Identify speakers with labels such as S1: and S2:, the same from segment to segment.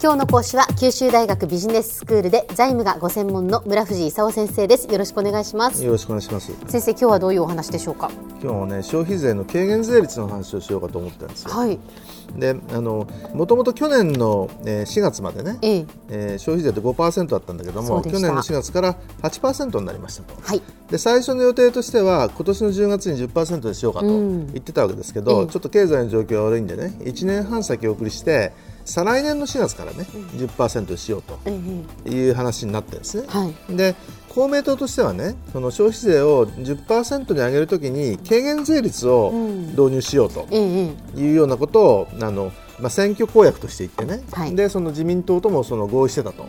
S1: 今日の講師は九州大学ビジネススクールで財務がご専門の村藤勲先生です。よろしくお願いします。
S2: よろしくお願いします。
S1: 先生今日はどういうお話でしょうか？
S2: 今日はね消費税の軽減税率の話をしようかと思ったんですよ。
S1: はい。
S2: であのもともと去年の、えー、4月までね、
S1: ええ。
S2: えー消費税って5%だったんだけども去年の4月から8%になりましたと。
S1: はい。
S2: で最初の予定としては今年の10月に10%にしようかと
S1: うん。
S2: 言ってたわけですけど、
S1: ええ。
S2: ちょっと経済の状況が悪いんでね1年半先送りして再来年の4月からね、10%にしようと
S1: ええ
S2: いう話になってるんですね。
S1: はい。
S2: で公明党としてはねその消費税を10%に上げるときに軽減税率を
S1: うん。
S2: 導入しようというようなことをあの、まあ、選挙公約として言ってね、
S1: はい。
S2: でその自民党ともその合意してたと。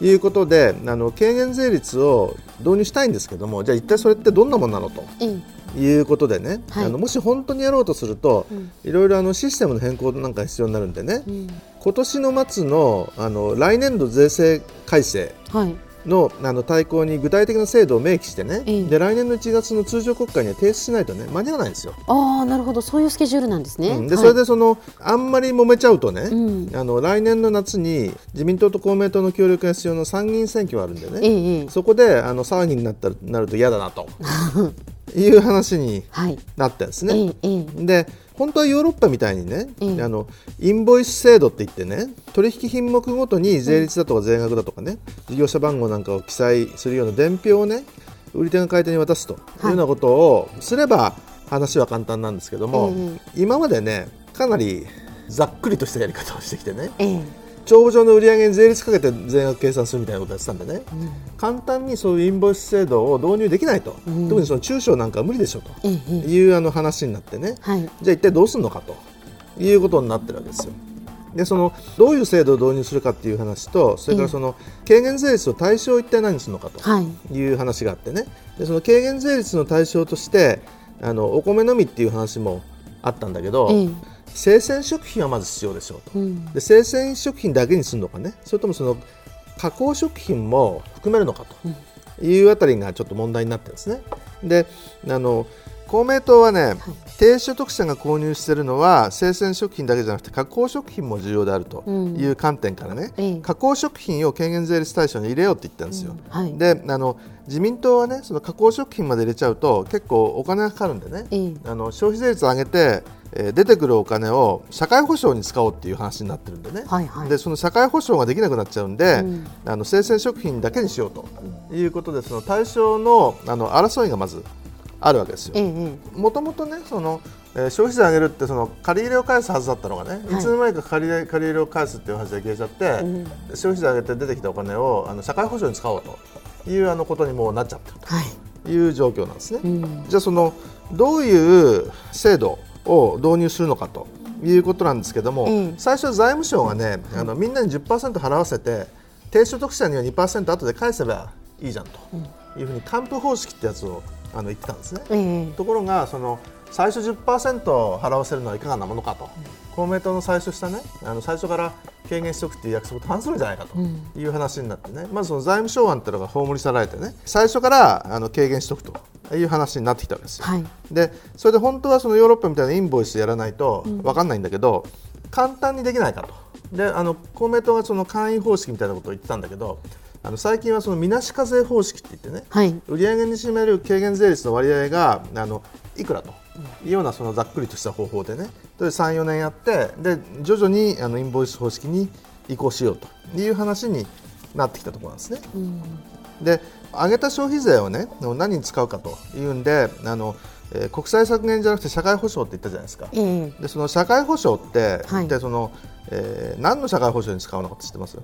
S2: いうことであの軽減税率を導入したいんですけどもじゃあ一体それってどんなものなのと
S1: ええ
S2: いうことでね、
S1: はい。
S2: あのもし本当にやろうとすると、
S1: うん。
S2: いろいろあのシステムの変更なんか必要になるんでね、
S1: うん。
S2: 今年の末のあの来年度税制改正
S1: はい
S2: のあの対抗に具体的な制度を明記してね、
S1: ええ。
S2: で来年の1月の通常国会には提出しないとね間に合わないんですよ。
S1: ああなるほど。そういうスケジュールなんですね、
S2: うん。で
S1: はい
S2: それでそのあんまり揉めちゃうとね、
S1: うん。
S2: あの来年の夏に自民党と公明党の協力が必要な参議院選挙があるんでね、そこであの騒ぎになったらなると嫌だなと いう話に
S1: はい。
S2: なってんです
S1: え
S2: ね。
S1: えええ。
S2: で本当はヨーロッパみたいにね、
S1: ええ
S2: あのインボイス制度って言ってね取引品目ごとに税率だとか税額だとかね、事業者番号なんかを記載するような伝票をね売り手が買い手に渡すとい。うようなことをすれば話は簡単なんですけども、
S1: え
S2: 今までねかなりざっくりとしたやり方をしてきてね
S1: ええ
S2: 帳簿上の売上に税率かけて税額計算するみたいなことをやってたんでね、
S1: うん。
S2: 簡単にそういうインボイス制度を導入できないと、
S1: うん。
S2: 特にその中小なんかは無理でしょと。
S1: ええええ。
S2: いうあの話になってね、
S1: はい。
S2: じゃあ一体どうするのかということになってるわけですよ。でそのどういう制度を導入するかっていう話とそれからその軽減税率の対象を一体何にするのかと
S1: はい。
S2: いう話があってね。でその軽減税率の対象としてあのお米のみっていう話もあったんだけど、
S1: ええ
S2: 生鮮食品はまず必要でしょうと。
S1: うん。
S2: で生鮮食品だけにするのかね。それともその加工食品も含めるのかと。いうあたりがちょっと問題になってるんですね。であの公明党はね、低所得者が購入しているのは生鮮食品だけじゃなくて加工食品も重要であるという観点からね、
S1: ええ。
S2: 加工食品を軽減税率対象に入れようって言ったんですよ。
S1: はい。
S2: であの自民党はねその加工食品まで入れちゃうと結構お金がかかるんでね、
S1: ええ。
S2: あの消費税率を上げて、えー出てくるお金を社会保障に使おうっていう話になってるんでね、
S1: はいはい。
S2: でその社会保障ができなくなっちゃうんで、
S1: うん。
S2: あの生鮮食品だけにしようと。いうことでその対象のあの争いがまずあるわけですよ。もともとねその、えー消費税上げるってその借り入れを返すはずだったのがね、
S1: はい。
S2: い、つの間にか借り入れ借り入れを返すっていう話で消えちゃって、
S1: うん。
S2: 消費税上げて出てきたお金をあの社会保障に使おうというあのことにもうなっちゃってる
S1: はい。
S2: という状況なんですね。
S1: うん。
S2: じゃあそのどういう制度を導入するのかということなんですけども、
S1: ええ。
S2: 最初財務省がね、あのみんなに10%払わせて低所得者には2%後で返せばいいじゃんというふうに還付方式ってやつをあの言ってたんですね。
S1: ええ。
S2: ところがその最初10%払わせるのはいかがなものかと、公明党の最初したねあの最初から軽減しておくっていう約束と反するんじゃないかという話になってね、まずその財務省案っていうのが葬り去られてね最初からあの軽減しておくという話になってきたわけですよ。
S1: はい。
S2: でそれで本当はそのヨーロッパみたいなインボイスでやらないと分かんないんだけど、簡単にできないかと。であの公明党がその簡易方式みたいなことを言ってたんだけどあの最近はそのみなし課税方式って言ってね、
S1: はい。
S2: 売上に占める軽減税率の割合があのいくらと。いうようなそのざっくりとした方法でね。3、4年やってで徐々にあのインボイス方式に移行しようと。いう話になってきたところなんですね。で上げた消費税をね何に使うかというんであの、えー国債削減じゃなくて社会保障って言ったじゃないですか。
S1: ええ。
S2: でその社会保障って、
S1: はい。
S2: その、えー何の社会保障に使うのかって知ってます？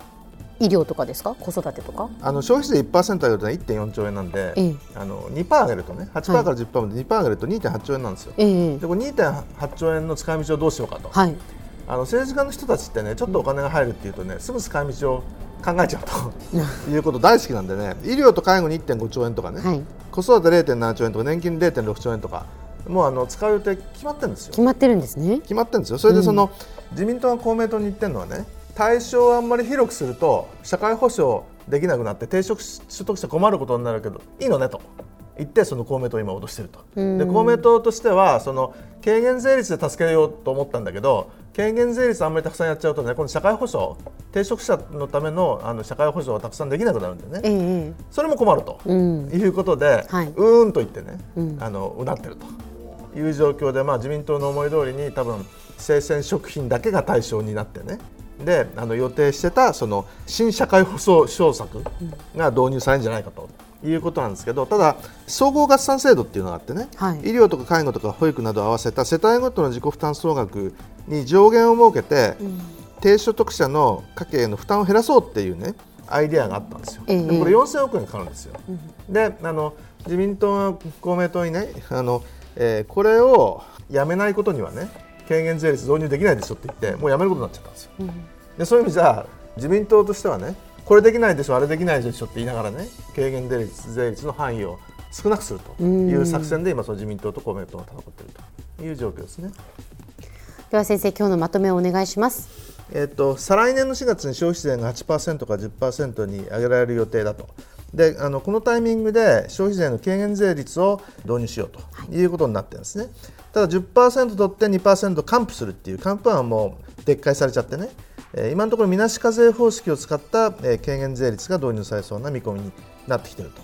S1: 医療とかですか？子育てとか？
S2: あの消費税1%上げると、ね、1.4兆円なんで、
S1: ええ。
S2: あの2%上げるとね8%から10%まで2%上げると2.8兆円なんですよ。
S1: ええ。
S2: でこれ2.8兆円の使い道をどうしようかと、
S1: はい
S2: あの政治家の人たちってねちょっとお金が入るっていうとねすぐ使い道を考えちゃうと。いうこと大好きなんでね医療と介護に1.5兆円とかね、
S1: はい。
S2: 子育て0.7兆円とか年金0.6兆円とかもうあの使う予定決まってるんですよ。
S1: 決まってるんですね。
S2: 決まってるんですよ。それでその、自民党が公明党に言ってるのはね対象をあんまり広くすると社会保障できなくなって低所得者困ることになるけどいいのねと言ってその公明党を今脅していると、で公明党としてはその軽減税率で助けようと思ったんだけど軽減税率あんまりたくさんやっちゃうとねこの社会保障低職者のためのあの社会保障がたくさんできなくなるんでね、
S1: ええ。
S2: それも困ると、
S1: うん。
S2: いうことで、
S1: はい。う
S2: ーんと言ってね、あのうなってると。いう状況で、まあ、自民党の思い通りに多分生鮮食品だけが対象になってね。であの予定してたその新社会保障策が導入されるんじゃないかと。いうことなんですけどただ総合合算制度っていうのがあってね、
S1: はい
S2: 医療とか介護とか保育などを合わせた世帯ごとの自己負担総額に上限を設けて、低所得者の家計の負担を減らそうっていうねアイデアがあったんですよ。
S1: ええ
S2: でこれ4000億円かかるんですよ。であの自民党は公明党にねあの、えーこれをやめないことにはね軽減税率導入できないでしょって言ってもうやめることになっちゃったんですよ。でそういう意味じゃ自民党としてはねこれできないでしょあれできないでしょって言いながらね軽減税率税率の範囲を少なくするという作戦で今その自民党と公明党が戦っているという状況ですね。
S1: では先生今日のまとめをお願いします
S2: えっと再来年の4月に消費税が8%から10%に上げられる予定だと。であのこのタイミングで消費税の軽減税率を導入しようということになってるんですね。ただ10%取って2%還付するっていう還付案はもう撤回されちゃってね、えー今のところみなし課税方式を使った、えー軽減税率が導入されそうな見込みになってきていると。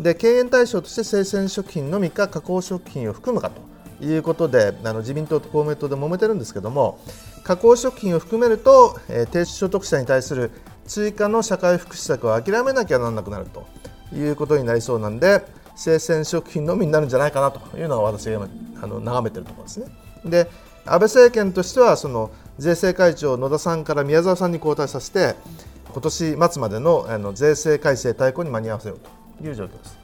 S2: で軽減対象として生鮮食品のみか加工食品を含むかということであの自民党と公明党で揉めてるんですけども加工食品を含めると、えー低所得者に対する追加の社会福祉策を諦めなきゃならなくなるということになりそうなんで生鮮食品のみになるんじゃないかなというのが私が今あの眺めてるところですね。で安倍政権としてはその税制会長野田さんから宮沢さんに交代させて今年末までのあの税制改正大綱に間に合わせようという状況です。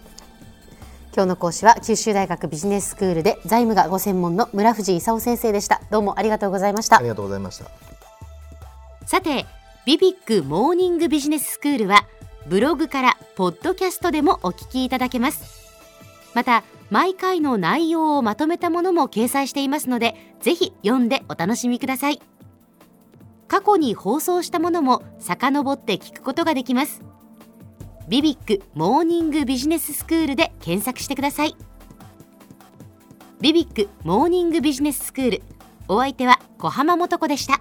S1: 今日の講師は九州大学ビジネススクールで財務がご専門の村藤勲先生でしたどうもありがとうございました
S2: ありがとうございました。
S1: さてビビックモーニングビジネススクールはブログからポッドキャストでもお聞きいただけますまた毎回の内容をまとめたものも掲載していますのでぜひ読んでお楽しみください過去に放送したものも遡って聞くことができます。ビビックモーニングビジネススクールで検索してください。ビビックモーニングビジネススクールお相手は小浜もとこでした。